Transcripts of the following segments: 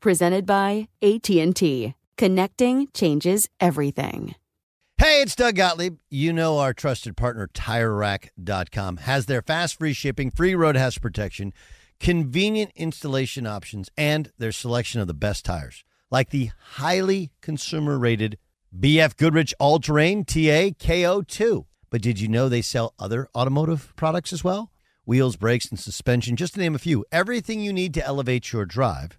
Presented by AT&T. Connecting changes everything. Hey, it's Doug Gottlieb. You know our trusted partner TireRack.com has their fast free shipping, free road hazard protection, convenient installation options, and their selection of the best tires, like the highly consumer rated BF Goodrich All Terrain TA KO2. But did you know they sell other automotive products as well? Wheels, brakes, and suspension, just to name a few. Everything you need to elevate your drive.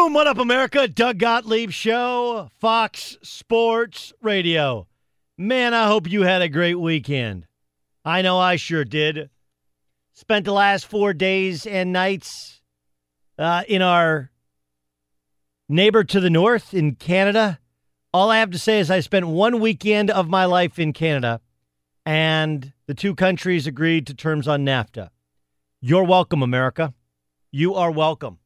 Boom! What up, America? Doug Gottlieb Show, Fox Sports Radio. Man, I hope you had a great weekend. I know I sure did. Spent the last four days and nights uh, in our neighbor to the north in Canada. All I have to say is I spent one weekend of my life in Canada, and the two countries agreed to terms on NAFTA. You're welcome, America. You are welcome.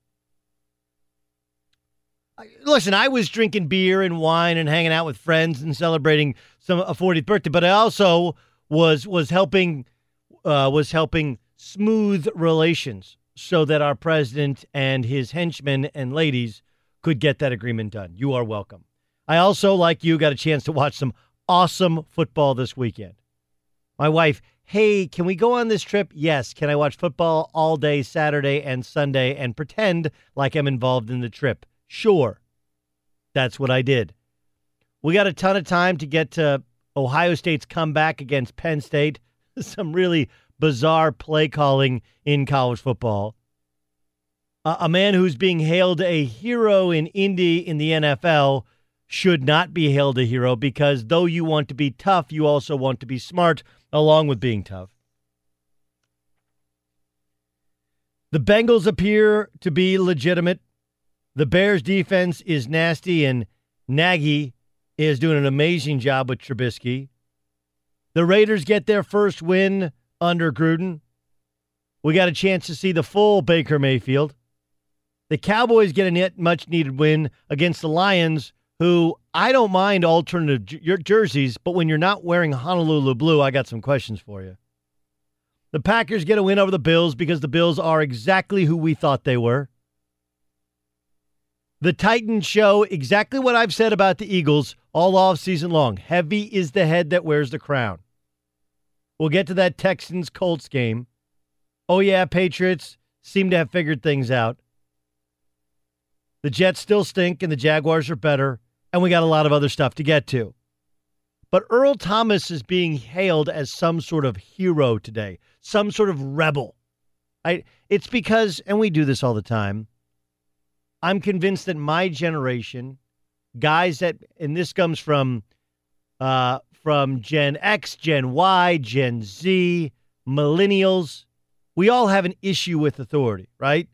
Listen, I was drinking beer and wine and hanging out with friends and celebrating some a 40th birthday, but I also was was helping uh, was helping smooth relations so that our president and his henchmen and ladies could get that agreement done. You are welcome. I also, like you, got a chance to watch some awesome football this weekend. My wife, hey, can we go on this trip? Yes. Can I watch football all day Saturday and Sunday and pretend like I'm involved in the trip? Sure. That's what I did. We got a ton of time to get to Ohio State's comeback against Penn State. Some really bizarre play calling in college football. A man who's being hailed a hero in Indy in the NFL should not be hailed a hero because though you want to be tough, you also want to be smart along with being tough. The Bengals appear to be legitimate. The Bears defense is nasty, and Nagy is doing an amazing job with Trubisky. The Raiders get their first win under Gruden. We got a chance to see the full Baker Mayfield. The Cowboys get a much needed win against the Lions, who I don't mind alternative jer- jerseys, but when you're not wearing Honolulu blue, I got some questions for you. The Packers get a win over the Bills because the Bills are exactly who we thought they were. The Titans show exactly what I've said about the Eagles all off season long. Heavy is the head that wears the crown. We'll get to that Texans Colts game. Oh, yeah, Patriots seem to have figured things out. The Jets still stink and the Jaguars are better, and we got a lot of other stuff to get to. But Earl Thomas is being hailed as some sort of hero today, some sort of rebel. I, it's because, and we do this all the time, I'm convinced that my generation, guys that, and this comes from, uh, from Gen X, Gen Y, Gen Z, millennials, we all have an issue with authority, right?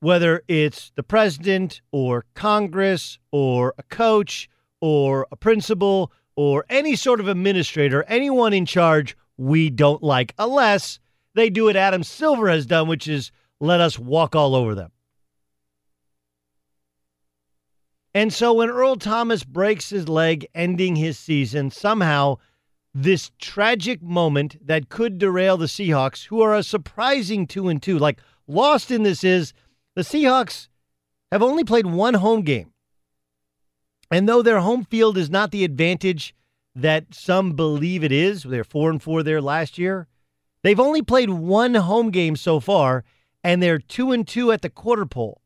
Whether it's the president or Congress or a coach or a principal or any sort of administrator, anyone in charge, we don't like unless they do what Adam Silver has done, which is let us walk all over them. And so when Earl Thomas breaks his leg, ending his season, somehow this tragic moment that could derail the Seahawks, who are a surprising two and two. Like lost in this is the Seahawks have only played one home game. And though their home field is not the advantage that some believe it is, they're four and four there last year. They've only played one home game so far, and they're two and two at the quarter pole.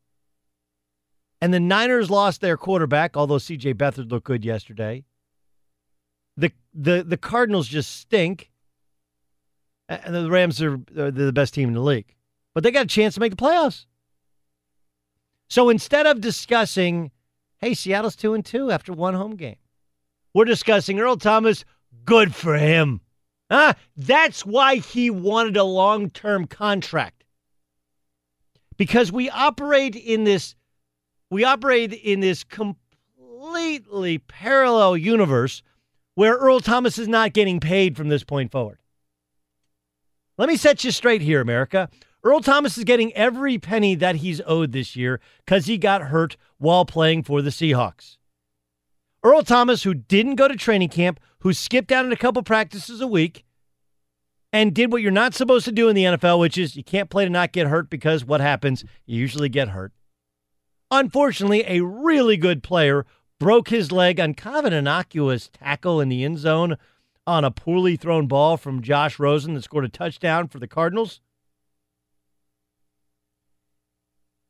And the Niners lost their quarterback, although CJ Beathard looked good yesterday. The the the Cardinals just stink, and the Rams are the best team in the league, but they got a chance to make the playoffs. So instead of discussing, hey, Seattle's two and two after one home game, we're discussing Earl Thomas. Good for him. Ah, that's why he wanted a long term contract. Because we operate in this, we operate in this completely parallel universe where Earl Thomas is not getting paid from this point forward. Let me set you straight here, America. Earl Thomas is getting every penny that he's owed this year because he got hurt while playing for the Seahawks. Earl Thomas, who didn't go to training camp, who skipped out in a couple practices a week, and did what you're not supposed to do in the NFL, which is you can't play to not get hurt because what happens? You usually get hurt. Unfortunately, a really good player broke his leg on kind of an innocuous tackle in the end zone on a poorly thrown ball from Josh Rosen that scored a touchdown for the Cardinals.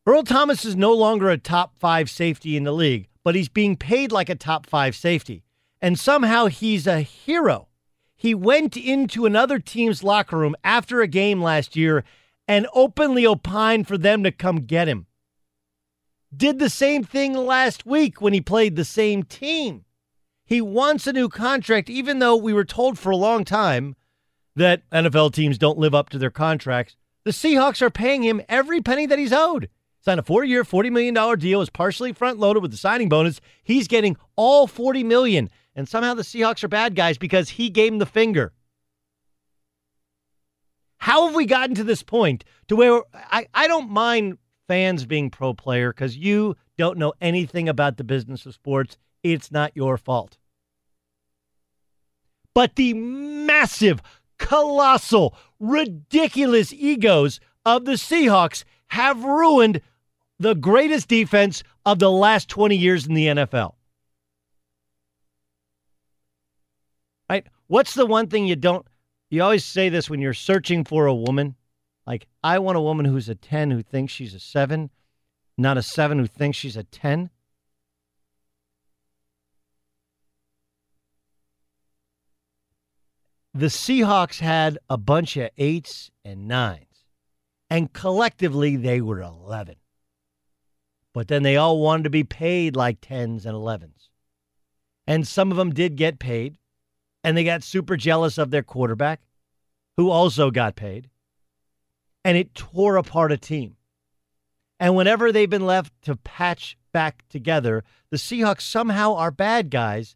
Earl Thomas is no longer a top five safety in the league, but he's being paid like a top five safety. And somehow he's a hero. He went into another team's locker room after a game last year and openly opined for them to come get him did the same thing last week when he played the same team. He wants a new contract, even though we were told for a long time that NFL teams don't live up to their contracts. The Seahawks are paying him every penny that he's owed. Signed a four-year, $40 million deal, is partially front-loaded with the signing bonus. He's getting all 40 million. And somehow the Seahawks are bad guys because he gave him the finger. How have we gotten to this point to where I, I don't mind fans being pro player because you don't know anything about the business of sports. It's not your fault. But the massive, colossal, ridiculous egos of the Seahawks have ruined the greatest defense of the last 20 years in the NFL. Right? What's the one thing you don't you always say this when you're searching for a woman? Like, I want a woman who's a 10 who thinks she's a 7, not a 7 who thinks she's a 10. The Seahawks had a bunch of eights and nines, and collectively they were 11. But then they all wanted to be paid like 10s and 11s. And some of them did get paid, and they got super jealous of their quarterback, who also got paid and it tore apart a team. And whenever they've been left to patch back together, the Seahawks somehow are bad guys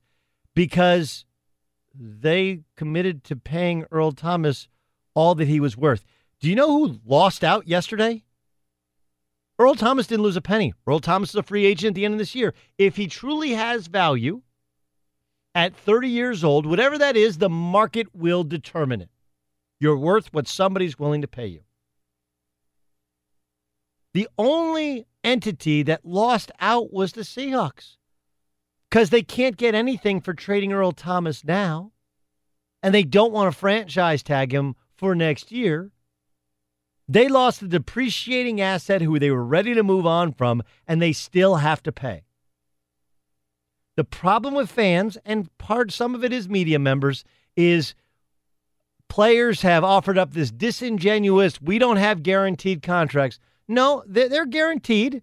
because they committed to paying Earl Thomas all that he was worth. Do you know who lost out yesterday? Earl Thomas didn't lose a penny. Earl Thomas is a free agent at the end of this year. If he truly has value at 30 years old, whatever that is, the market will determine it. You're worth what somebody's willing to pay you. The only entity that lost out was the Seahawks because they can't get anything for trading Earl Thomas now, and they don't want to franchise tag him for next year. They lost the depreciating asset who they were ready to move on from, and they still have to pay. The problem with fans, and part some of it is media members, is players have offered up this disingenuous, we don't have guaranteed contracts. No, they're guaranteed.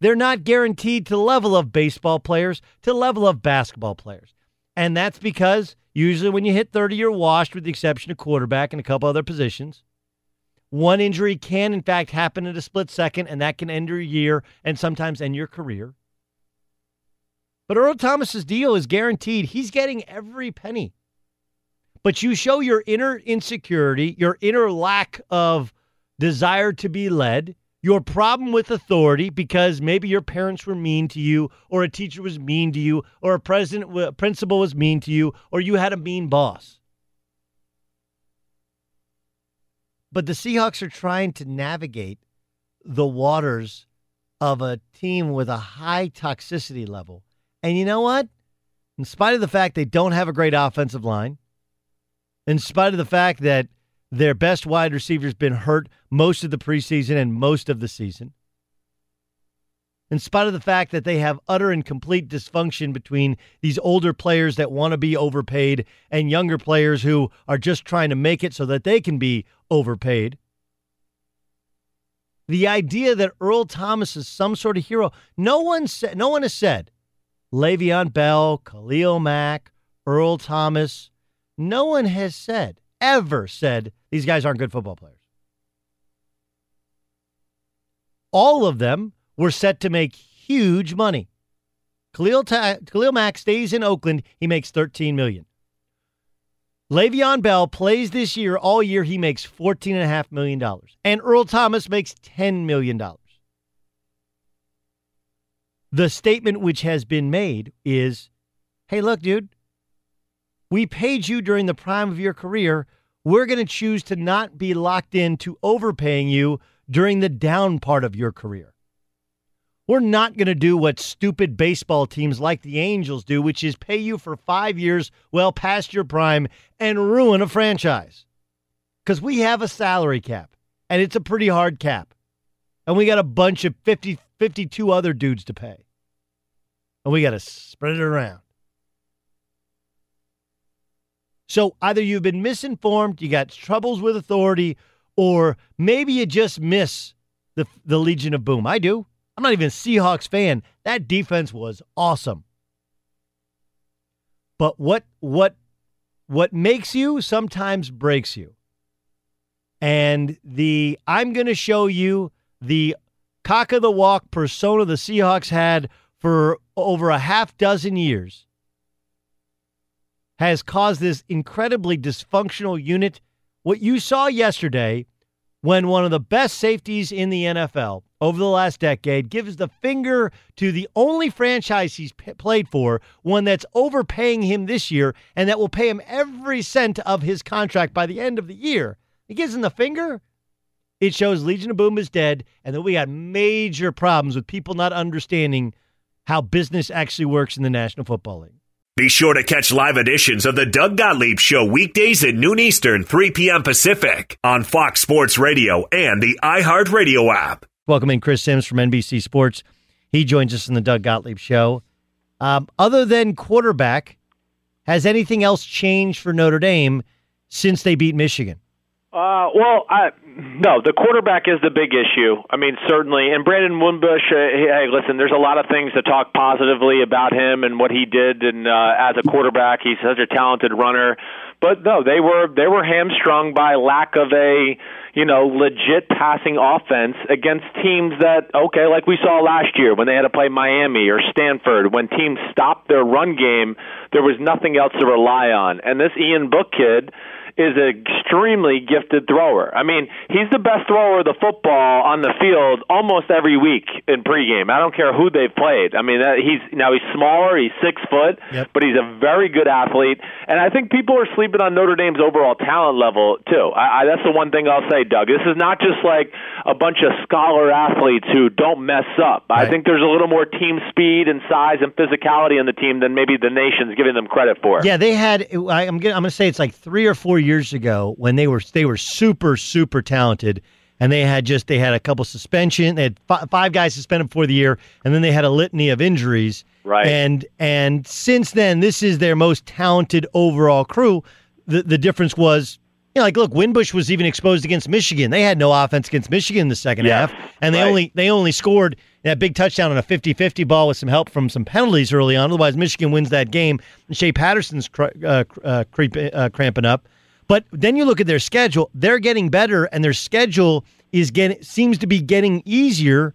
They're not guaranteed to level of baseball players, to level of basketball players. And that's because usually when you hit 30, you're washed with the exception of quarterback and a couple other positions. One injury can, in fact, happen in a split second, and that can end your year and sometimes end your career. But Earl Thomas's deal is guaranteed. He's getting every penny. But you show your inner insecurity, your inner lack of desire to be led, your problem with authority because maybe your parents were mean to you, or a teacher was mean to you, or a president, a principal was mean to you, or you had a mean boss. But the Seahawks are trying to navigate the waters of a team with a high toxicity level. And you know what? In spite of the fact they don't have a great offensive line, in spite of the fact that their best wide receiver's been hurt most of the preseason and most of the season. In spite of the fact that they have utter and complete dysfunction between these older players that want to be overpaid and younger players who are just trying to make it so that they can be overpaid. The idea that Earl Thomas is some sort of hero, no one said no one has said Le'Veon Bell, Khalil Mack, Earl Thomas, no one has said ever said these guys aren't good football players. All of them were set to make huge money. Khalil, Ta- Khalil Mack stays in Oakland. He makes 13 million. Le'Veon Bell plays this year. All year, he makes $14.5 million. And Earl Thomas makes $10 million. The statement which has been made is hey, look, dude, we paid you during the prime of your career. We're going to choose to not be locked into overpaying you during the down part of your career. We're not going to do what stupid baseball teams like the Angels do, which is pay you for five years well past your prime and ruin a franchise. Because we have a salary cap, and it's a pretty hard cap. And we got a bunch of 50, 52 other dudes to pay. And we got to spread it around. So either you've been misinformed, you got troubles with authority, or maybe you just miss the the Legion of Boom. I do. I'm not even a Seahawks fan. That defense was awesome. But what what what makes you sometimes breaks you. And the I'm going to show you the cock of the walk persona the Seahawks had for over a half dozen years has caused this incredibly dysfunctional unit. What you saw yesterday when one of the best safeties in the NFL over the last decade gives the finger to the only franchise he's p- played for, one that's overpaying him this year and that will pay him every cent of his contract by the end of the year. He gives him the finger. It shows Legion of Boom is dead and that we got major problems with people not understanding how business actually works in the National Football League. Be sure to catch live editions of the Doug Gottlieb Show weekdays at noon Eastern, 3 p.m. Pacific on Fox Sports Radio and the iHeartRadio app. Welcome in Chris Sims from NBC Sports. He joins us in the Doug Gottlieb Show. Um, other than quarterback, has anything else changed for Notre Dame since they beat Michigan? Uh, well, I, no, the quarterback is the big issue. I mean, certainly. And Brandon Wimbush, uh, hey, listen, there's a lot of things to talk positively about him and what he did. And uh, as a quarterback, he's such a talented runner. But no, they were they were hamstrung by lack of a you know legit passing offense against teams that okay, like we saw last year when they had to play Miami or Stanford. When teams stopped their run game, there was nothing else to rely on. And this Ian Book kid is an extremely gifted thrower. I mean, he's the best thrower of the football on the field almost every week in pregame. I don't care who they've played. I mean, he's now he's smaller, he's six foot, yep. but he's a very good athlete. And I think people are sleeping on Notre Dame's overall talent level too. I, I, that's the one thing I'll say, Doug. This is not just like a bunch of scholar athletes who don't mess up. Right. I think there's a little more team speed and size and physicality in the team than maybe the nation's giving them credit for. Yeah, they had. I'm gonna, I'm going to say it's like three or four years ago when they were they were super super talented, and they had just they had a couple suspension. They had f- five guys suspended for the year, and then they had a litany of injuries. Right. And and since then, this is their most talented overall crew. The the difference was you know, like look, Wimbush was even exposed against Michigan. They had no offense against Michigan in the second yes, half, and they right. only they only scored that big touchdown on a 50-50 ball with some help from some penalties early on. Otherwise, Michigan wins that game. And Shea Patterson's cr- uh, uh, creep, uh, cramping up. But then you look at their schedule; they're getting better, and their schedule is getting seems to be getting easier.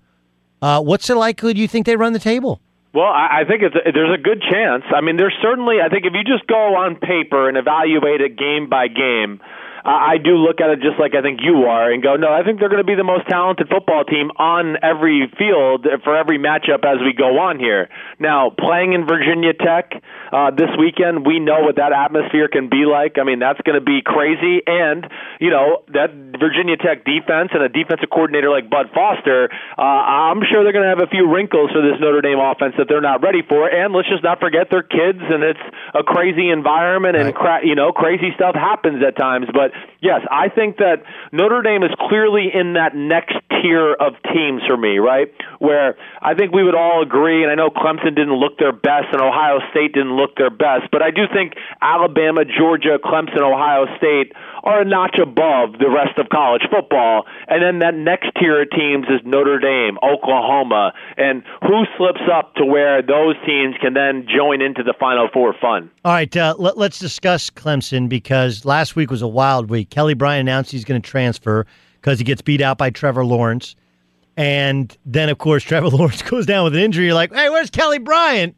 Uh, what's the likelihood you think they run the table? Well, I I think it's a, there's a good chance. I mean, there's certainly. I think if you just go on paper and evaluate it game by game, I do look at it just like I think you are and go, no, I think they're going to be the most talented football team on every field for every matchup as we go on here. Now, playing in Virginia Tech uh, this weekend, we know what that atmosphere can be like. I mean, that's going to be crazy. And, you know, that Virginia Tech defense and a defensive coordinator like Bud Foster, uh, I'm sure they're going to have a few wrinkles for this Notre Dame offense that they're not ready for. And let's just not forget they're kids and it's a crazy environment and, cra- you know, crazy stuff happens at times. But but yes, I think that Notre Dame is clearly in that next tier of teams for me, right? Where I think we would all agree, and I know Clemson didn't look their best and Ohio State didn't look their best, but I do think Alabama, Georgia, Clemson, Ohio State are a notch above the rest of college football. And then that next tier of teams is Notre Dame, Oklahoma, and who slips up to where those teams can then join into the Final Four fun. All right, uh, let, us discuss Clemson because last week was a wild week. Kelly Bryant announced he's going to transfer because he gets beat out by Trevor Lawrence. And then, of course, Trevor Lawrence goes down with an injury. You're like, hey, where's Kelly Bryant?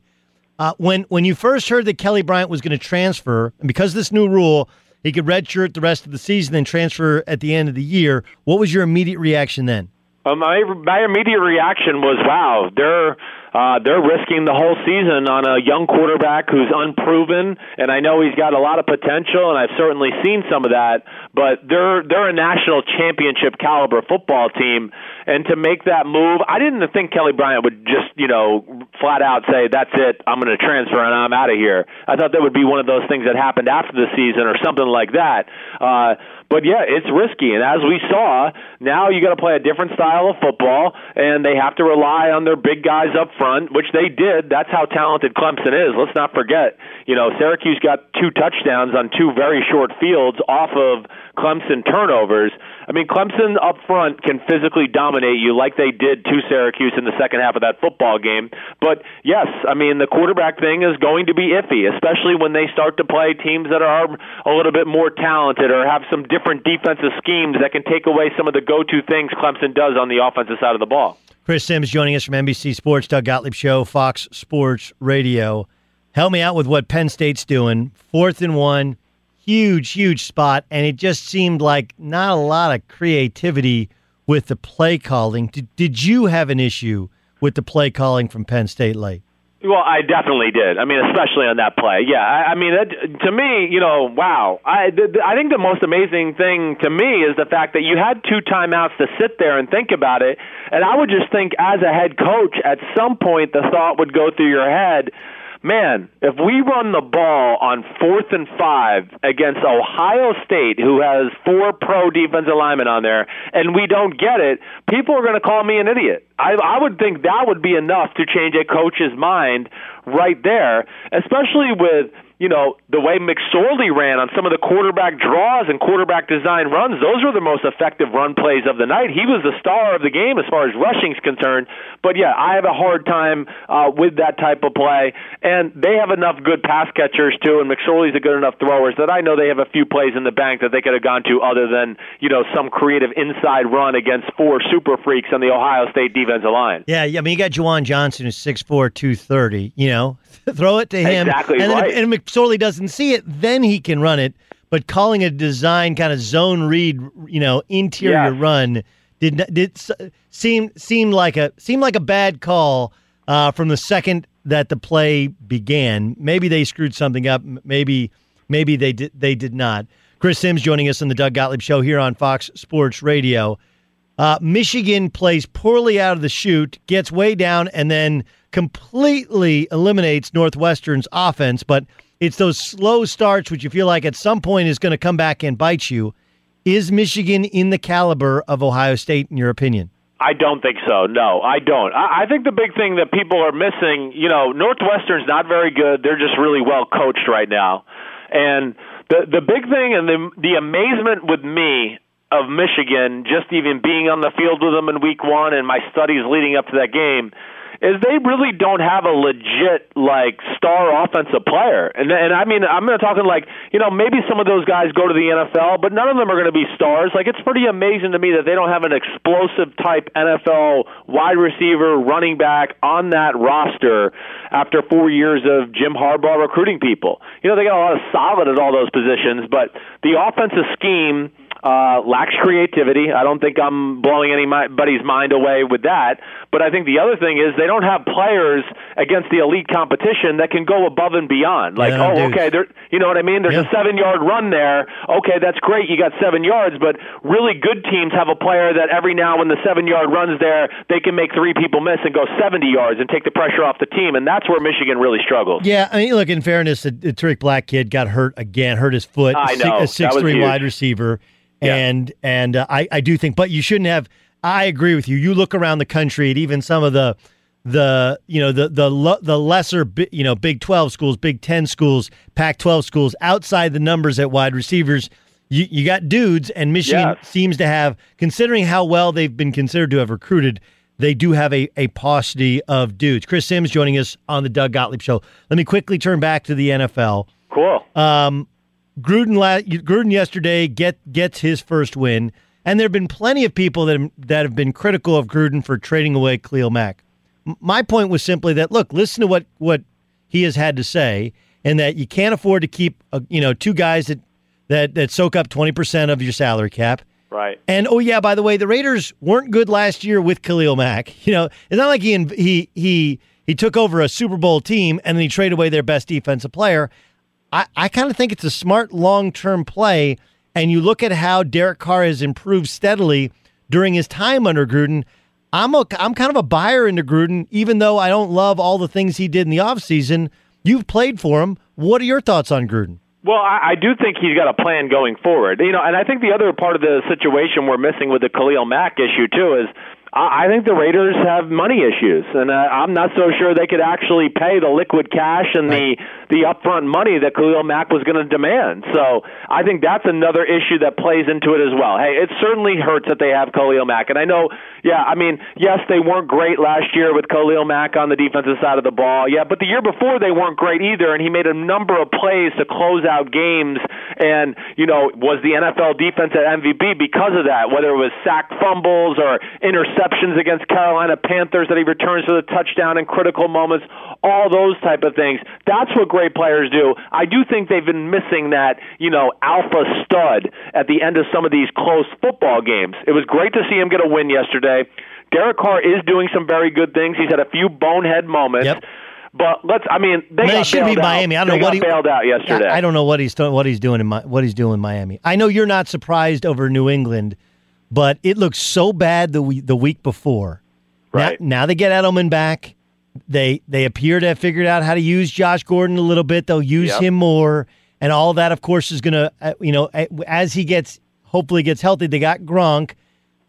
Uh, when when you first heard that Kelly Bryant was going to transfer, and because this new rule, he could redshirt the rest of the season and transfer at the end of the year. What was your immediate reaction then? Um, my my immediate reaction was, "Wow, they're uh, they're risking the whole season on a young quarterback who's unproven, and I know he's got a lot of potential, and I've certainly seen some of that. But they're they're a national championship caliber football team, and to make that move, I didn't think Kelly Bryant would just you know flat out say, "That's it, I'm going to transfer and I'm out of here." I thought that would be one of those things that happened after the season or something like that. Uh, but yeah, it's risky, and as we saw, now you got to play a different style of football, and they have to rely on their big guys up front, which they did. That's how talented Clemson is. Let's not forget, you know, Syracuse got two touchdowns on two very short fields off of Clemson turnovers. I mean, Clemson up front can physically dominate you like they did to Syracuse in the second half of that football game. But yes, I mean, the quarterback thing is going to be iffy, especially when they start to play teams that are a little bit more talented or have some different defensive schemes that can take away some of the go to things Clemson does on the offensive side of the ball. Chris Sims joining us from NBC Sports, Doug Gottlieb Show, Fox Sports Radio. Help me out with what Penn State's doing. Fourth and one huge, huge spot, and it just seemed like not a lot of creativity with the play calling. Did, did you have an issue with the play calling from Penn State late? Well, I definitely did. I mean, especially on that play. Yeah, I, I mean, to me, you know, wow. I the, I think the most amazing thing to me is the fact that you had two timeouts to sit there and think about it. And I would just think, as a head coach, at some point the thought would go through your head man, if we run the ball on fourth and five against Ohio State, who has four pro defensive linemen on there, and we don't get it, people are going to call me an idiot. I, I would think that would be enough to change a coach's mind right there, especially with you know, the way McSorley ran on some of the quarterback draws and quarterback design runs, those were the most effective run plays of the night. He was the star of the game as far as rushing's concerned. But yeah, I have a hard time uh, with that type of play. And they have enough good pass catchers too, and McSorley's a good enough throwers that I know they have a few plays in the bank that they could have gone to other than, you know, some creative inside run against four super freaks on the Ohio State defensive line. Yeah, I mean you got Juwan Johnson who's 6'4", 230, you know, throw it to him. Exactly and right. If, and McSorley doesn't see it, then he can run it. but calling a design kind of zone read, you know, interior Yes. run did did seem seemed like a seemed like a bad call uh, from the second that the play began. Maybe they screwed something up. Maybe maybe they did they did not. Chris Sims joining us on the Doug Gottlieb Show here on Fox Sports Radio. Uh, Michigan plays poorly out of the chute, gets way down, and then completely eliminates Northwestern's offense. But it's those slow starts, which you feel like at some point is going to come back and bite you. Is Michigan in the caliber of Ohio State, in your opinion? I don't think so. No, I don't. I, I think the big thing that people are missing, you know, Northwestern's not very good. They're just really well coached right now. And the the big thing and the the amazement with me of Michigan, just even being on the field with them in week 1 and my studies leading up to that game is they really don't have a legit like star offensive player. And and I mean I'm not talking like, you know, maybe some of those guys go to the NFL, but none of them are going to be stars. Like it's pretty amazing to me that they don't have an explosive type NFL wide receiver, running back on that roster after 4 years of Jim Harbaugh recruiting people. You know, they got a lot of solid at all those positions, but the offensive scheme uh, lacks creativity. I don't think I'm blowing anybody's mind away with that. But I think the other thing is they don't have players against the elite competition that can go above and beyond. Like, Yeah, oh, dude. okay, there, you know what I mean? There's Yeah. a seven yard run there. Okay, that's great. You got seven yards, but really good teams have a player that every now when the seven yard runs there, they can make three people miss and go 70 yards and take the pressure off the team. And that's where Michigan really struggles. Yeah, I mean, look. In fairness, the, the Tarik Black kid got hurt again, hurt his foot. I a six- know. a That six-three wide receiver, Yeah. and and uh, I I do think, but you shouldn't have. I agree with you. You look around the country at even some of the the you know the the lo- the lesser you know Big Twelve schools, Big Ten schools, Pac twelve schools outside the numbers at wide receivers. You you got dudes, and Michigan Yes. seems to have, considering how well they've been considered to have recruited, they do have a, a paucity of dudes. Chris Sims joining us on the Doug Gottlieb Show. Let me quickly turn back to the NFL. Cool. Um, Gruden la- Gruden yesterday get gets his first win, and there have been plenty of people that that have been critical of Gruden for trading away Khalil Mack. M- My point was simply that look, listen to what what he has had to say, and that you can't afford to keep uh, you know two guys that that that soak up twenty percent of your salary cap. right. And oh yeah, by the way, the Raiders weren't good last year with Khalil Mack. You know, it's not like he he he he took over a Super Bowl team and then he traded away their best defensive player. I, I kind of think it's a smart long term play. And you look at how Derek Carr has improved steadily during his time under Gruden. I'm a I'm kind of a buyer into Gruden, even though I don't love all the things he did in the offseason. You've played for him. What are your thoughts on Gruden? Well, I, I do think he's got a plan going forward. You know, and I think the other part of the situation we're missing with the Khalil Mack issue too is I think the Raiders have money issues, and uh, I'm not so sure they could actually pay the liquid cash and the the upfront money that Khalil Mack was going to demand. So I think that's another issue that plays into it as well. Hey, it certainly hurts that they have Khalil Mack, and I know, yeah, I mean, yes, they weren't great last year with Khalil Mack on the defensive side of the ball, yeah, but the year before they weren't great either, and he made a number of plays to close out games, and you know, was the NFL defense at MVP because of that, whether it was sack fumbles or interceptions against Carolina Panthers that he returns for the touchdown in critical moments, all those type of things. That's what great players do. I do think they've been missing that, you know, alpha stud at the end of some of these close football games. It was great to see him get a win yesterday. Derek Carr is doing some very good things. He's had a few bonehead moments. Yep. But let's. I mean, they, I mean, got it should be out. Miami. I don't They know what he bailed out yesterday. I, I don't know what he's doing. What he's doing in my, what he's doing in Miami. I know you're not surprised over New England, but it looks so bad the week, the week before. Right. Now, now they get Edelman back. They they appear to have figured out how to use Josh Gordon a little bit. They'll use Yep. him more, and all that, of course, is going to uh, you know as he gets hopefully gets healthy. They got Gronk.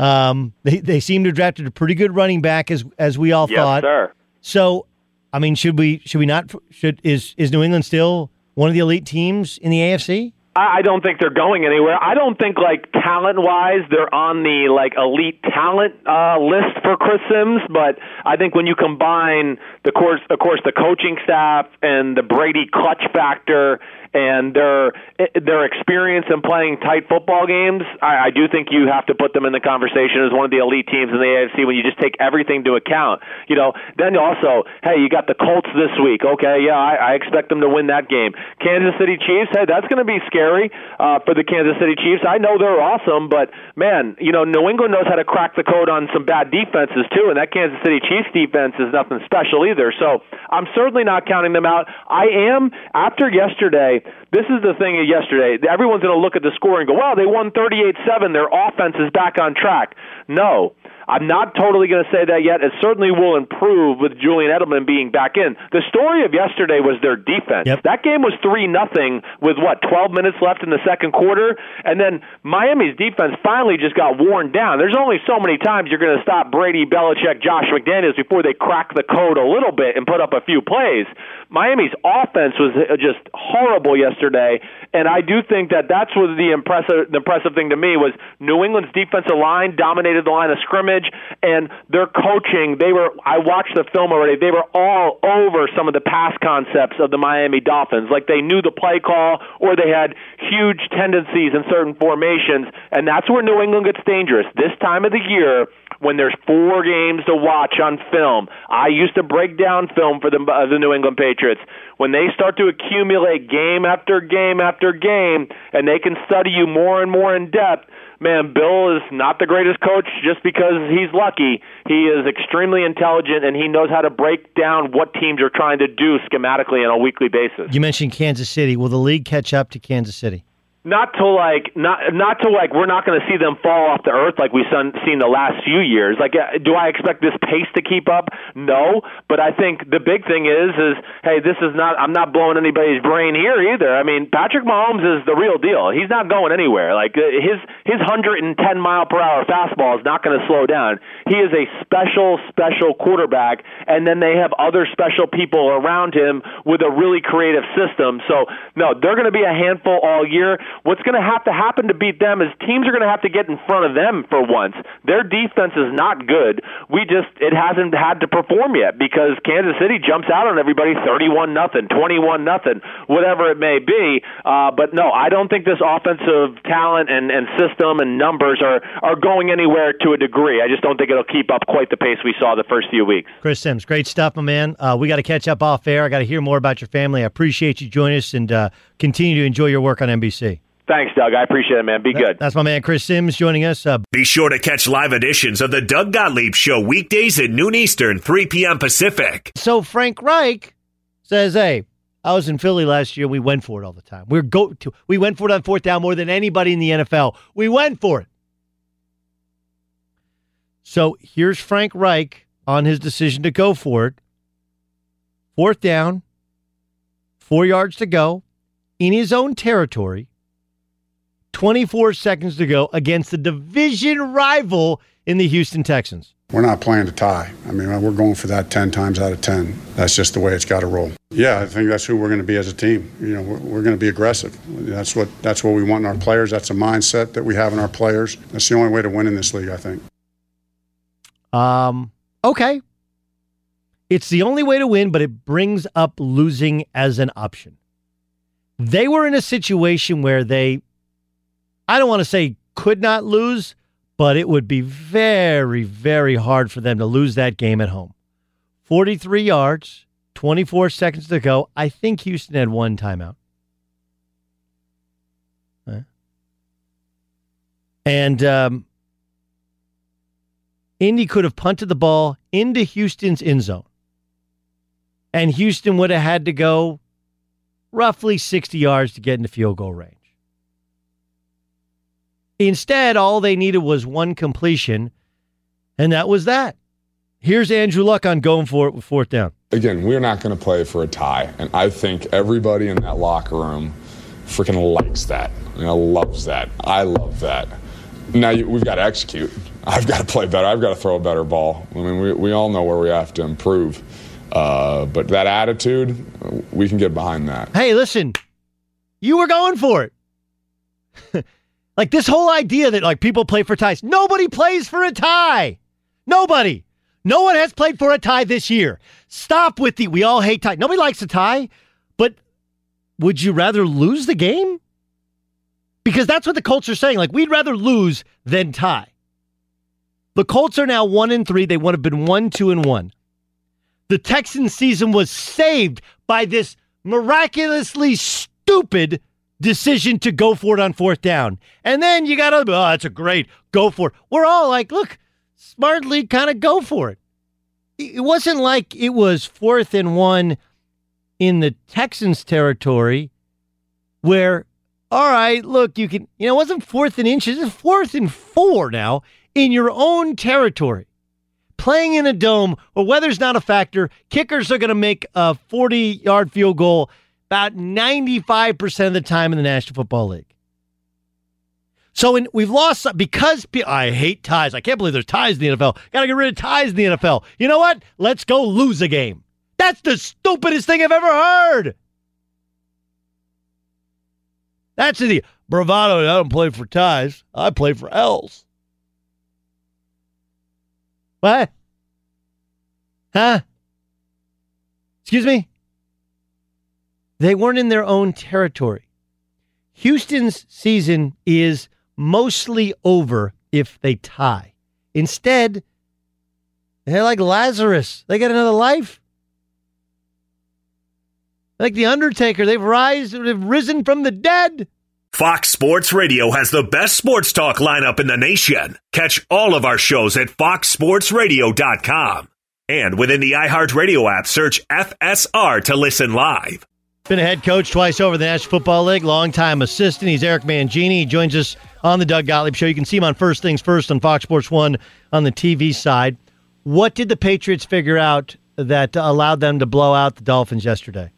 Um, they they seem to have drafted a pretty good running back as as we all yes, thought. sir. So, I mean, should we should we not should is is New England still one of the elite teams in the AFC? I don't think they're going anywhere. I don't think like talent wise they're on the like elite talent uh, list for Chris Sims, but I think when you combine the course of course the coaching staff and the Brady clutch factor and their their experience in playing tight football games, I, I do think you have to put them in the conversation as one of the elite teams in the AFC when you just take everything to account. You know, then also, hey, you got the Colts this week. Okay, yeah, I, I expect them to win that game. Kansas City Chiefs, hey, that's going to be scary. uh, for the Kansas City Chiefs. I know they're awesome, but man, you know, New England knows how to crack the code on some bad defenses too, and that Kansas City Chiefs defense is nothing special either. So I'm certainly not counting them out. I am after yesterday. This is the thing of yesterday. Everyone's going to look at the score and go, "Well, they won 38-7. Their offense is back on track." No. I'm not totally going to say that yet. It certainly will improve with Julian Edelman being back in. The story of yesterday was their defense. Yep. That game was three nothing with what 12 minutes left in the second quarter, and then Miami's defense finally just got worn down. There's only so many times you're going to stop Brady, Belichick, Josh McDaniels before they crack the code a little bit and put up a few plays. Miami's offense was uh, just horrible yesterday, and I do think that that's what the impressive the impressive thing to me was New England's defensive line dominated the line of scrimmage, and their coaching. They were I watched the film already. They were all over some of the pass concepts of the Miami Dolphins, like they knew the play call or they had huge tendencies in certain formations, and that's where New England gets dangerous this time of the year when there's four games to watch on film. I used to break down film for the uh, the New England Patriots. When they start to accumulate game after game after game, and they can study you more and more in depth. Man, Bill is not the greatest coach just because he's lucky. He is extremely intelligent and he knows how to break down what teams are trying to do schematically on a weekly basis. You mentioned Kansas City. Will the league catch up to Kansas City? Not to like not not to like we're not going to see them fall off the earth like we've seen, the last few years. Like uh, do i expect this pace to keep up? No. But i think the big thing is is hey this is not i'm not blowing anybody's brain here either. I mean patrick mahomes is the real deal. He's not going anywhere. Like uh, his his 110 mile per hour fastball is not going to slow down. He is a special special quarterback and then they have other special people around him with a really creative system. So no they're going to be a handful all year What's going to have to happen to beat them is teams are going to have to get in front of them for once. Their defense is not good. We just it hasn't had to perform yet because Kansas City jumps out on everybody 31 nothing, 21 nothing, whatever it may be. Uh, but no, I don't think this offensive talent and, and system and numbers are are going anywhere to a degree. I just don't think it'll keep up quite the pace we saw the first few weeks. Chris Sims, great stuff, my man. Uh, we got to catch up off air. I got to hear more about your family. I appreciate you joining us and uh, continue to enjoy your work on NBC. Thanks, Doug. I appreciate it, man. Be good. That's my man, Chris Sims, joining us. Uh, Be sure to catch live editions of the Doug Gottlieb Show weekdays at noon Eastern, 3 p.m. Pacific. so Frank Reich says, "Hey, I was in Philly last year. We went for it all the time. We are go to. We went for it on fourth down more than anybody in the NFL. We went for it." So here's Frank Reich on his decision to go for it. Fourth down, four yards to go, in his own territory. 24 seconds to go against the division rival in the Houston Texans. We're not playing to tie. I mean, we're going for that 10 times out of 10. That's just the way it's got to roll. Yeah, I think that's who we're going to be as a team. You know, we're, we're going to be aggressive. That's what that's what we want in our players. That's a mindset that we have in our players. That's the only way to win in this league, I think. Um, okay. It's the only way to win, but it brings up losing as an option. They were in a situation where they, I don't want to say could not lose, but it would be very, very hard for them to lose that game at home. 43 yards, 24 seconds to go. I think Houston had one timeout. And um, Indy could have punted the ball into Houston's end zone. And Houston would have had to go roughly 60 yards to get into field goal range. Instead, all they needed was one completion, and that was that. Here's Andrew Luck on going for it with fourth down. Again, we're not going to play for a tie, and I think everybody in that locker room freaking likes that. You know, loves that. I love that. Now you, we've got to execute. I've got to play better. I've got to throw a better ball. I mean, we, we all know where we have to improve. Uh, but that attitude, we can get behind that. Hey, listen, you were going for it. like this whole idea that like people play for ties. Nobody plays for a tie. Nobody. No one has played for a tie this year. Stop with the we all hate tie. Nobody likes a tie, but would you rather lose the game? Because that's what the Colts are saying. Like we'd rather lose than tie. The Colts are now one and three. They would have been one, two, and one. The Texans season was saved by this miraculously stupid decision to go for it on fourth down. And then you got to, oh, that's a great go for it. We're all like, look, smartly kind of go for it. It wasn't like it was fourth and one in the Texans territory where, all right, look, you can, you know, it wasn't fourth and inches, it's fourth and four now in your own territory. Playing in a dome where weather's not a factor, kickers are going to make a 40 yard field goal about 95% of the time in the National Football League. So in, we've lost because I hate ties. I can't believe there's ties in the NFL. Got to get rid of ties in the NFL. You know what? Let's go lose a game. That's the stupidest thing I've ever heard. That's the bravado. I don't play for ties. I play for L's. What? Huh? Excuse me? They weren't in their own territory. Houston's season is mostly over if they tie. Instead, they're like Lazarus. They got another life. Like the Undertaker, they've rise, they've risen from the dead. Fox Sports Radio has the best sports talk lineup in the nation. Catch all of our shows at foxsportsradio.com. And within the iHeartRadio app, search FSR to listen live. Been a head coach twice over the National Football League, longtime assistant. He's Eric Mangini. He joins us on the Doug Gottlieb Show. You can see him on First Things First on Fox Sports 1 on the TV side. What did the Patriots figure out that allowed them to blow out the Dolphins yesterday?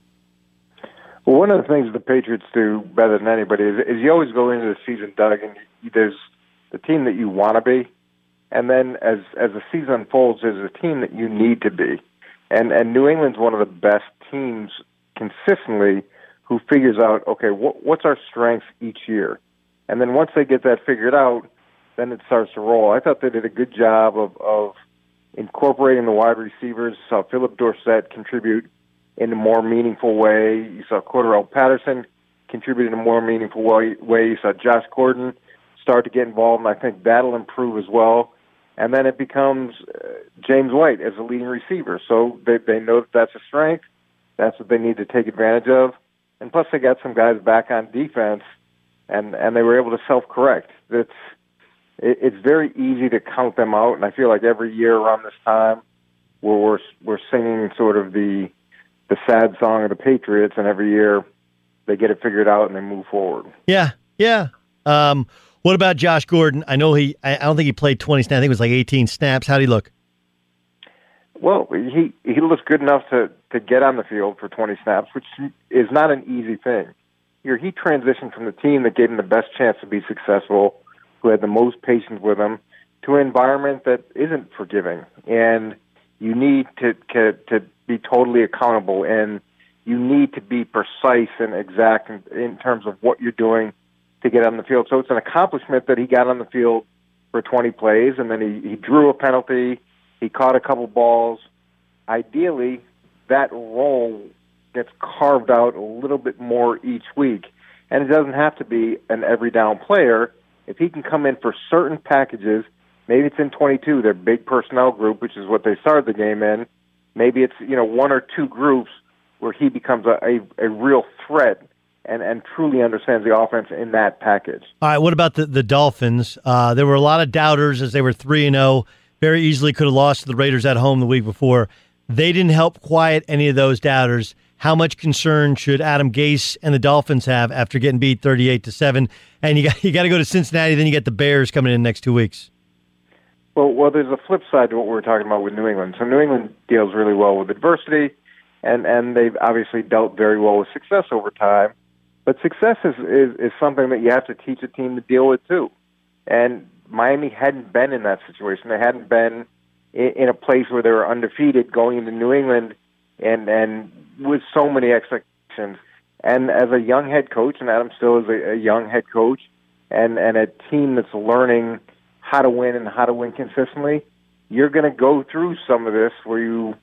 Well, one of the things the Patriots do better than anybody is, is you always go into the season, Doug, and there's the team that you want to be, and then as as the season unfolds, there's a team that you need to be, and and New England's one of the best teams consistently who figures out, okay, what, what's our strengths each year? And then once they get that figured out, then it starts to roll. I thought they did a good job of, of incorporating the wide receivers. You saw Phillip Dorsett contribute in a more meaningful way. You saw Cordarrelle Patterson contribute in a more meaningful way. You saw Josh Gordon start to get involved, and I think that'll improve as well. And then it becomes uh, James White as a leading receiver. So they, they know that that's a strength. That's what they need to take advantage of. And plus, they got some guys back on defense, and and they were able to self correct. It's it, it's very easy to count them out, and I feel like every year around this time, we're we're, we're singing sort of the the sad song of the Patriots, and every year they get it figured out and they move forward. Yeah, yeah. Um, what about Josh Gordon? I know he. I don't think he played twenty snaps. I think it was like eighteen snaps. How did he look? Well, he he looks good enough to to get on the field for 20 snaps, which is not an easy thing. Here, he transitioned from the team that gave him the best chance to be successful, who had the most patience with him, to an environment that isn't forgiving, and you need to to, to be totally accountable, and you need to be precise and exact in, in terms of what you're doing to get on the field. So it's an accomplishment that he got on the field for 20 plays, and then he, he drew a penalty he caught a couple balls. Ideally, that role gets carved out a little bit more each week. And it doesn't have to be an every down player. If he can come in for certain packages, maybe it's in 22, their big personnel group, which is what they started the game in. Maybe it's, you know, one or two groups where he becomes a, a, a real threat and, and truly understands the offense in that package. All right, what about the, the Dolphins? Uh, there were a lot of doubters as they were 3 and 0 very easily could have lost to the Raiders at home the week before. They didn't help quiet any of those doubters. How much concern should Adam Gase and the Dolphins have after getting beat 38 to 7? And you got you got to go to Cincinnati, then you get the Bears coming in next two weeks. Well, well, there's a flip side to what we were talking about with New England. So New England deals really well with adversity, and and they've obviously dealt very well with success over time. But success is, is is something that you have to teach a team to deal with too. And Miami hadn't been in that situation. They hadn't been in, in a place where they were undefeated going into New England and and with so many expectations. And as a young head coach, and Adam still is a, a young head coach, and and a team that's learning how to win and how to win consistently, you're going to go through some of this where you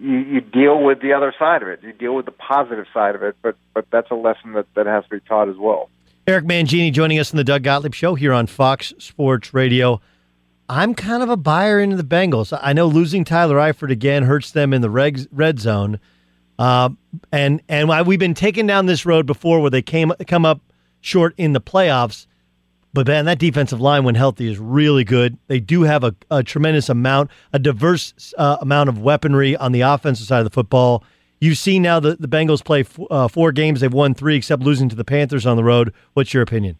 you, you deal with the other side of it. You deal with the positive side of it, but but that's a lesson that that has to be taught as well. Eric Mangini joining us in the Doug Gottlieb Show here on Fox Sports Radio. I'm kind of a buyer into the Bengals. I know losing Tyler Eifert again hurts them in the red zone, Uh, and and we've been taken down this road before where they came come up short in the playoffs. But man, that defensive line, when healthy, is really good. They do have a, a tremendous amount, a diverse uh, amount of weaponry on the offensive side of the football. You've seen now the, the Bengals play f- uh, four games. They've won three, except losing to the Panthers on the road. What's your opinion?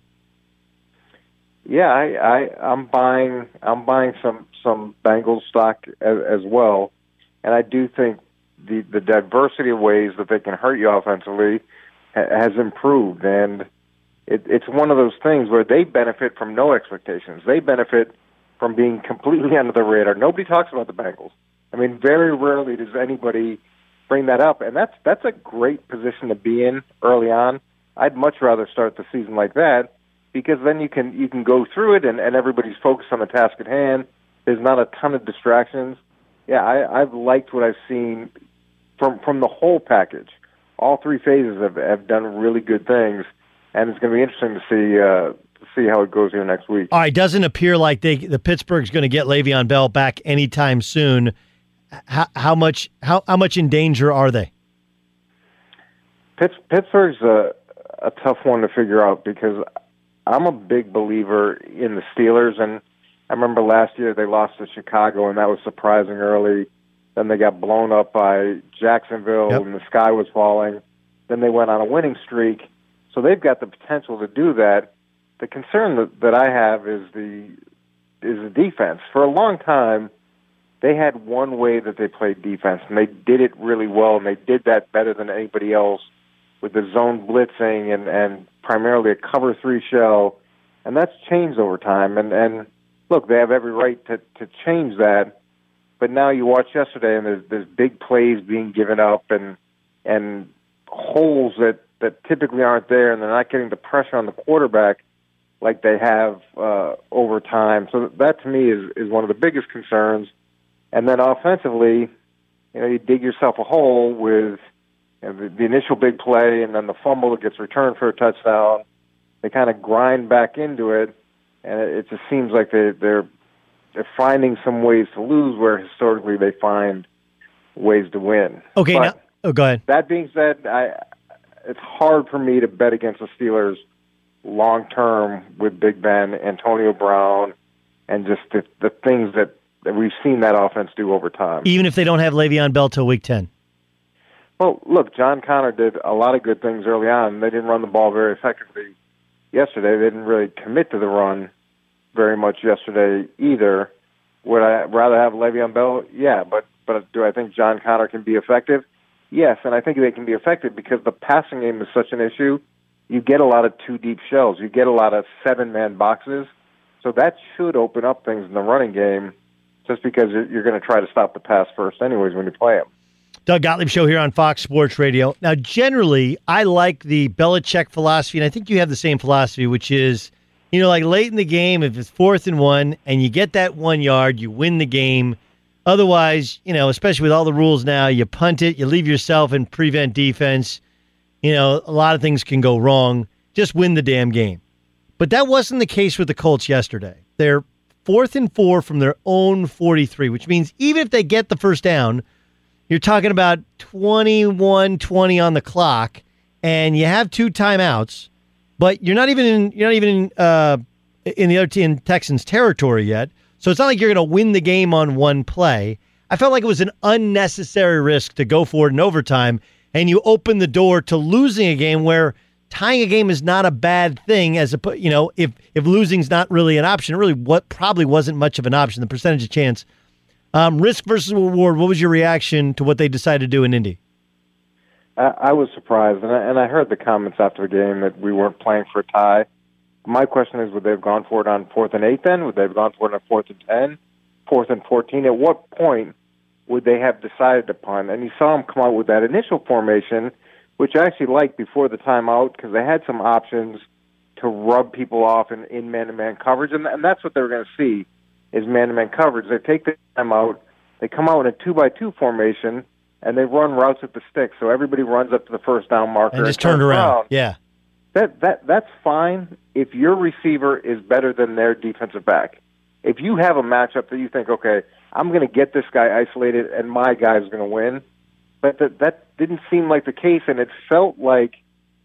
Yeah, I, I I'm buying I'm buying some some Bengals stock as, as well, and I do think the the diversity of ways that they can hurt you offensively ha- has improved, and it, it's one of those things where they benefit from no expectations. They benefit from being completely under the radar. Nobody talks about the Bengals. I mean, very rarely does anybody bring that up, and that's that's a great position to be in early on. I'd much rather start the season like that because then you can you can go through it and, and everybody's focused on the task at hand. There's not a ton of distractions. Yeah, I, I've liked what I've seen from from the whole package. All three phases have have done really good things, and it's going to be interesting to see uh, see how it goes here next week. All right, doesn't appear like they the Pittsburgh's going to get Le'Veon Bell back anytime soon. How, how much how how much in danger are they? Pittsburgh's a a tough one to figure out because I'm a big believer in the Steelers, and I remember last year they lost to Chicago, and that was surprising early. Then they got blown up by Jacksonville, Yep. and the sky was falling. Then they went on a winning streak, so they've got the potential to do that. The concern that, that I have is the is the defense. For a long time, they had one way that they played defense, and they did it really well, and they did that better than anybody else with the zone blitzing and and primarily a cover three shell, and that's changed over time. And and look, they have every right to to change that. But now you watch yesterday, and there's there's big plays being given up, and and holes that that typically aren't there, and they're not getting the pressure on the quarterback like they have uh, over time. So that to me is is one of the biggest concerns. And then offensively, you know, you dig yourself a hole with you know, the, the initial big play and then the fumble that gets returned for a touchdown. They kind of grind back into it, and it, it just seems like they, they're they're finding some ways to lose where historically they find ways to win. Okay, But now oh, go ahead. that being said, I it's hard for me to bet against the Steelers long term with Big Ben, Antonio Brown, and just the the things that, that we've seen that offense do over time. Even if they don't have Le'Veon Bell till week ten. Well, look, John Conner did a lot of good things early on. They didn't run the ball very effectively yesterday. They didn't really commit to the run very much yesterday either. Would I rather have Le'Veon Bell? Yeah, but but do I think John Conner can be effective? Yes, and I think they can be effective because the passing game is such an issue. You get a lot of two deep shells. You get a lot of seven man boxes. So that should open up things in the running game just because you're, going to try to stop the pass first anyways when you play them. Doug Gottlieb show here on Fox Sports Radio. Now, generally, I like the Belichick philosophy, and I think you have the same philosophy, which is, you know, like late in the game, if it's fourth and one, and you get that one yard, you win the game. Otherwise, you know, especially with all the rules now, you punt it, you leave yourself in prevent defense. You know, a lot of things can go wrong. Just win the damn game. But that wasn't the case with the Colts yesterday. They're fourth and four from their own 43, which means even if they get the first down, you're talking about 21 20 on the clock, and you have two timeouts, but you're not even in, you're not even in, uh, in the other team Texans territory yet. So it's not like you're going to win the game on one play. I felt like it was an unnecessary risk to go for it in overtime, and you open the door to losing a game where tying a game is not a bad thing. As a you know, if if losing's not really an option, really what probably wasn't much of an option. The percentage of chance, um, risk versus reward. What was your reaction to what they decided to do in Indy? I, was surprised, and I, and I heard the comments after the game that we weren't playing for a tie. My question is, would they have gone for it on fourth and eight then? Would they have gone for it on fourth and ten, fourth and fourteen? At what point would they have decided upon? And you saw them come out with that initial formation, which I actually liked before the timeout because they had some options to rub people off in, in man-to-man coverage, and, and that's what they were going to see is man-to-man coverage. They take the timeout, they come out in a two-by-two formation, and they run routes at the stick. So everybody runs up to the first down marker And just turns turned around. Yeah. That that that's fine if your receiver is better than their defensive back. If you have a matchup that you think, okay, I'm going to get this guy isolated and my guy's going to win, but that that didn't seem like the case, and it felt like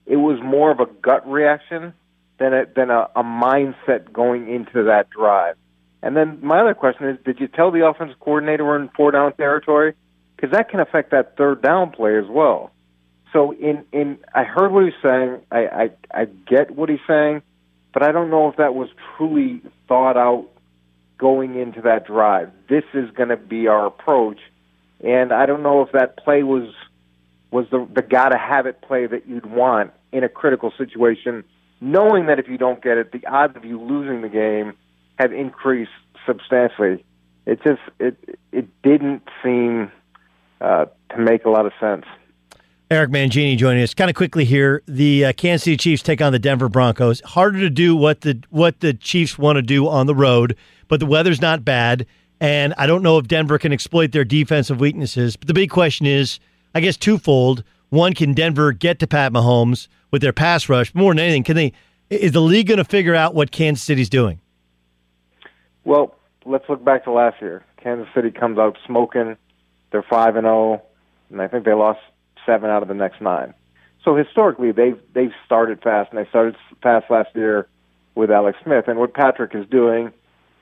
it was more of a gut reaction than a, than a, a mindset going into that drive. And then my other question is, did you tell the offensive coordinator we're in four down territory? Because that can affect that third down play as well. So in in I heard what he's saying. I, I I get what he's saying, but I don't know if that was truly thought out going into that drive. This is going to be our approach, and I don't know if that play was was the the gotta have it play that you'd want in a critical situation, knowing that if you don't get it, the odds of you losing the game have increased substantially. It just it it didn't seem uh, to make a lot of sense. Eric Mangini joining us. Kind of quickly here, the uh, Kansas City Chiefs take on the Denver Broncos. Harder to do what the what the Chiefs want to do on the road, but the weather's not bad, and I don't know if Denver can exploit their defensive weaknesses. But the big question is, I guess, twofold. One, can Denver get to Pat Mahomes with their pass rush? More than anything, can they? Is the league going to figure out what Kansas City's doing? Well, let's look back to last year. Kansas City comes out smoking. They're five and zero, and I think they lost seven out of the next nine. So historically, they've they've started fast, and they started fast last year with Alex Smith. And what Patrick is doing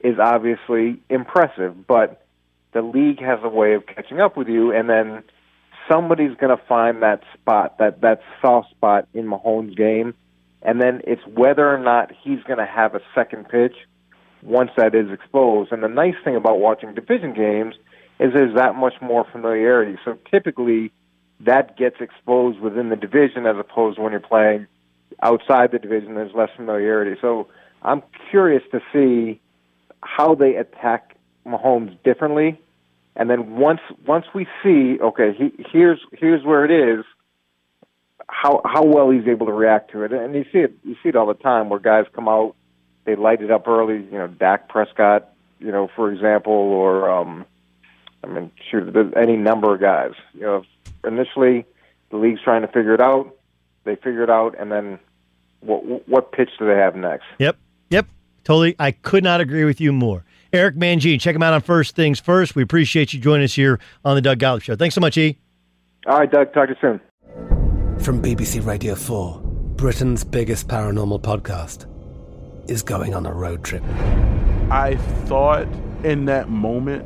is obviously impressive, but the league has a way of catching up with you, and then somebody's going to find that spot, that that soft spot in Mahomes' game, and then it's whether or not he's going to have a second pitch once that is exposed. And the nice thing about watching division games is there's that much more familiarity. So typically, that gets exposed within the division as opposed to when you're playing outside the division. There's less familiarity. So I'm curious to see how they attack Mahomes differently. And then once once we see, okay, he, here's here's where it is. How how well he's able to react to it, and you see it you see it all the time where guys come out they light it up early. You know, Dak Prescott, you know, for example, or um, I mean, shoot, any number of guys. You know, initially the league's trying to figure it out. They figure it out, and then what what pitch do they have next? Yep, yep, totally. I could not agree with you more. Eric Mangini, check him out on First Things First. We appreciate you joining us here on the Doug Gottlieb Show. Thanks so much, E. All right, Doug. Talk to you soon. From BBC Radio 4, Britain's biggest paranormal podcast is going on a road trip. I thought in that moment,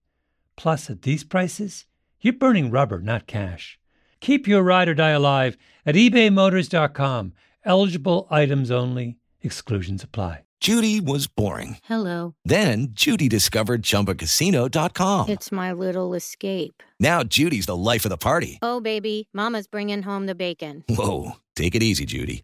Plus, at these prices, you're burning rubber, not cash. Keep your ride or die alive at ebaymotors.com. Eligible items only, exclusions apply. Judy was boring. Hello. Then Judy discovered chumbacasino.com. It's my little escape. Now Judy's the life of the party. Oh, baby, Mama's bringing home the bacon. Whoa. Take it easy, Judy.